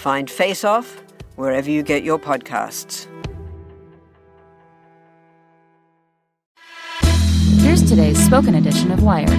Find Face Off wherever you get your podcasts. Here's today's spoken edition of Wired.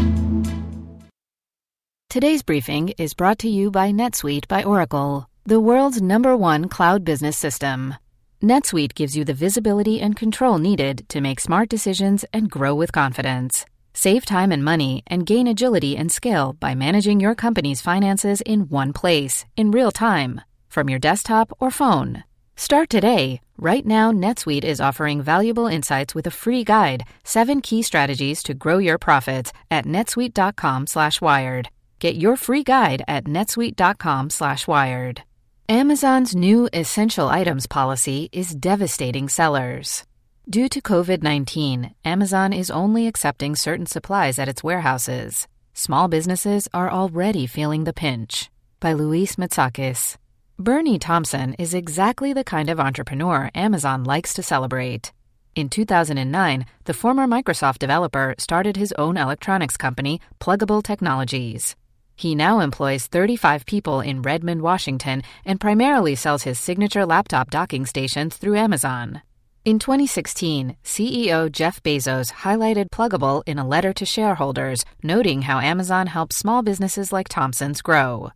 Today's briefing is brought to you by NetSuite by Oracle, the world's number one cloud business system. NetSuite gives you the visibility and control needed to make smart decisions and grow with confidence. Save time and money and gain agility and scale by managing your company's finances in one place, in real time, from your desktop or phone. Start today. Right now, NetSuite is offering valuable insights with a free guide, 7 key strategies to grow your profits at netsuite.com/wired. Get your free guide at netsuite.com/wired. Amazon's new essential items policy is devastating sellers. Due to COVID 19, Amazon is only accepting certain supplies at its warehouses. Small businesses are already feeling the pinch. By Louise Matsakis. Bernie Thompson is exactly the kind of entrepreneur Amazon likes to celebrate. In 2009, the former Microsoft developer started his own electronics company, Pluggable Technologies. He now employs 35 people in Redmond, Washington, and primarily sells his signature laptop docking stations through Amazon. In 2016, CEO Jeff Bezos highlighted Pluggable in a letter to shareholders, noting how Amazon helps small businesses like Thompson's grow.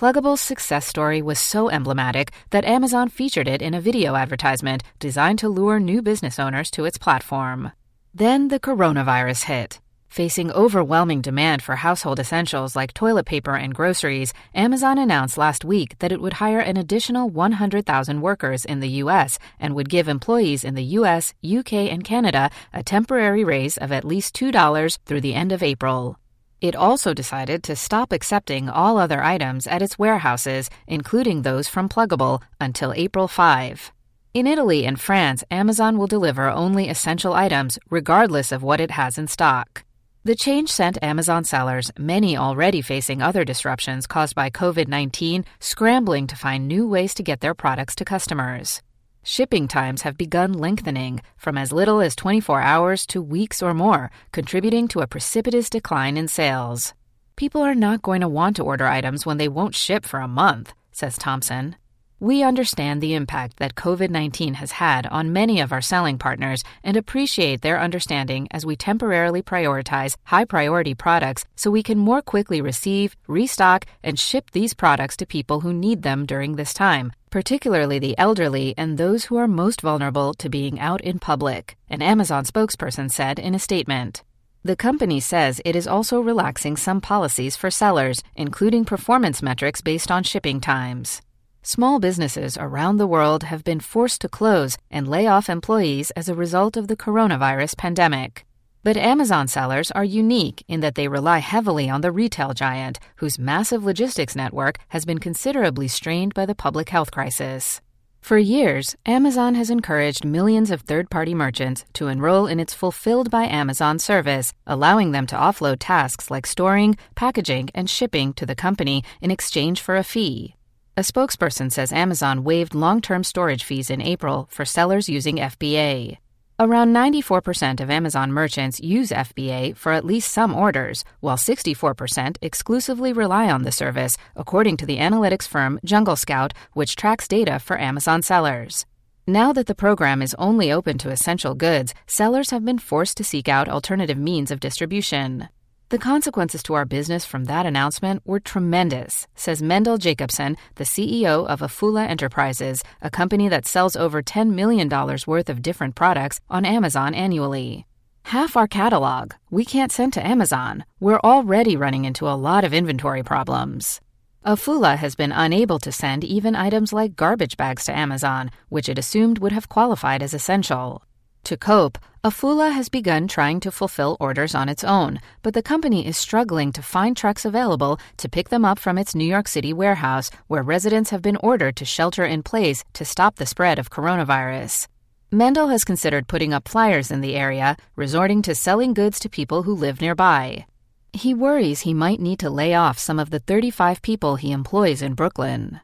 Pluggable's success story was so emblematic that Amazon featured it in a video advertisement designed to lure new business owners to its platform. Then the coronavirus hit. Facing overwhelming demand for household essentials like toilet paper and groceries, Amazon announced last week that it would hire an additional 100,000 workers in the U.S. and would give employees in the U.S., UK, and Canada a temporary raise of at least $2 through the end of April. It also decided to stop accepting all other items at its warehouses, including those from Pluggable, until April 5. In Italy and France, Amazon will deliver only essential items, regardless of what it has in stock. The change sent Amazon sellers, many already facing other disruptions caused by COVID 19, scrambling to find new ways to get their products to customers. Shipping times have begun lengthening from as little as 24 hours to weeks or more, contributing to a precipitous decline in sales. People are not going to want to order items when they won't ship for a month, says Thompson. We understand the impact that COVID 19 has had on many of our selling partners and appreciate their understanding as we temporarily prioritize high priority products so we can more quickly receive, restock, and ship these products to people who need them during this time, particularly the elderly and those who are most vulnerable to being out in public, an Amazon spokesperson said in a statement. The company says it is also relaxing some policies for sellers, including performance metrics based on shipping times. Small businesses around the world have been forced to close and lay off employees as a result of the coronavirus pandemic. But Amazon sellers are unique in that they rely heavily on the retail giant, whose massive logistics network has been considerably strained by the public health crisis. For years, Amazon has encouraged millions of third party merchants to enroll in its Fulfilled by Amazon service, allowing them to offload tasks like storing, packaging, and shipping to the company in exchange for a fee. A spokesperson says Amazon waived long term storage fees in April for sellers using FBA. Around 94% of Amazon merchants use FBA for at least some orders, while 64% exclusively rely on the service, according to the analytics firm Jungle Scout, which tracks data for Amazon sellers. Now that the program is only open to essential goods, sellers have been forced to seek out alternative means of distribution. The consequences to our business from that announcement were tremendous, says Mendel Jacobson, the CEO of Afula Enterprises, a company that sells over $10 million worth of different products on Amazon annually. Half our catalog we can't send to Amazon. We're already running into a lot of inventory problems. Afula has been unable to send even items like garbage bags to Amazon, which it assumed would have qualified as essential. To cope, Afula has begun trying to fulfill orders on its own, but the company is struggling to find trucks available to pick them up from its New York City warehouse, where residents have been ordered to shelter in place to stop the spread of coronavirus. Mendel has considered putting up flyers in the area, resorting to selling goods to people who live nearby. He worries he might need to lay off some of the 35 people he employs in Brooklyn.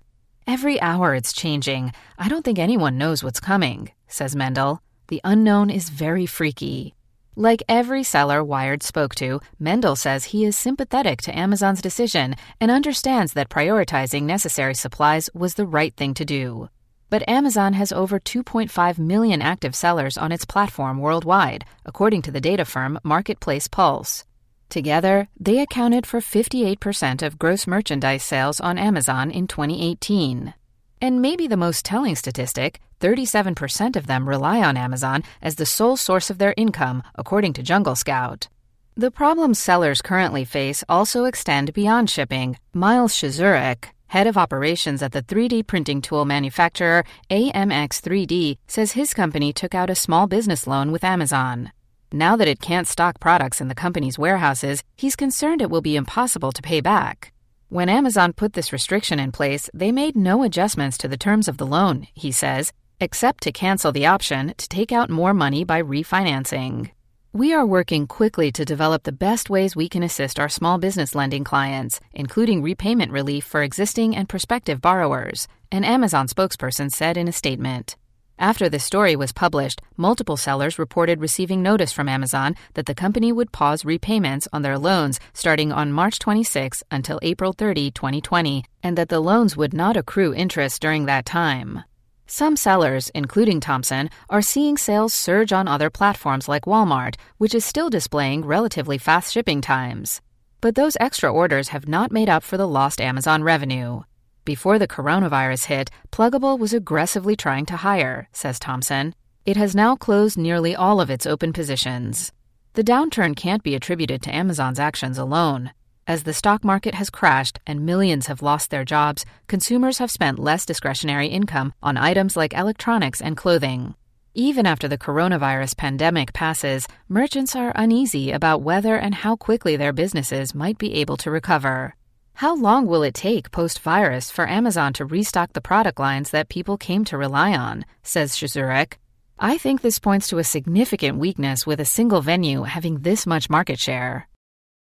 Every hour it's changing. I don't think anyone knows what's coming, says Mendel. The unknown is very freaky. Like every seller Wired spoke to, Mendel says he is sympathetic to Amazon's decision and understands that prioritizing necessary supplies was the right thing to do. But Amazon has over 2.5 million active sellers on its platform worldwide, according to the data firm Marketplace Pulse. Together, they accounted for 58% of gross merchandise sales on Amazon in 2018. And maybe the most telling statistic 37% of them rely on Amazon as the sole source of their income, according to Jungle Scout. The problems sellers currently face also extend beyond shipping. Miles Shazurek, head of operations at the 3D printing tool manufacturer AMX 3D, says his company took out a small business loan with Amazon. Now that it can't stock products in the company's warehouses, he's concerned it will be impossible to pay back. When Amazon put this restriction in place, they made no adjustments to the terms of the loan, he says, except to cancel the option to take out more money by refinancing. We are working quickly to develop the best ways we can assist our small business lending clients, including repayment relief for existing and prospective borrowers, an Amazon spokesperson said in a statement. After this story was published, multiple sellers reported receiving notice from Amazon that the company would pause repayments on their loans starting on March 26 until April 30, 2020, and that the loans would not accrue interest during that time. Some sellers, including Thompson, are seeing sales surge on other platforms like Walmart, which is still displaying relatively fast shipping times. But those extra orders have not made up for the lost Amazon revenue. Before the coronavirus hit, Pluggable was aggressively trying to hire, says Thompson. It has now closed nearly all of its open positions. The downturn can't be attributed to Amazon's actions alone. As the stock market has crashed and millions have lost their jobs, consumers have spent less discretionary income on items like electronics and clothing. Even after the coronavirus pandemic passes, merchants are uneasy about whether and how quickly their businesses might be able to recover. How long will it take post virus for Amazon to restock the product lines that people came to rely on? says Shazurek. I think this points to a significant weakness with a single venue having this much market share.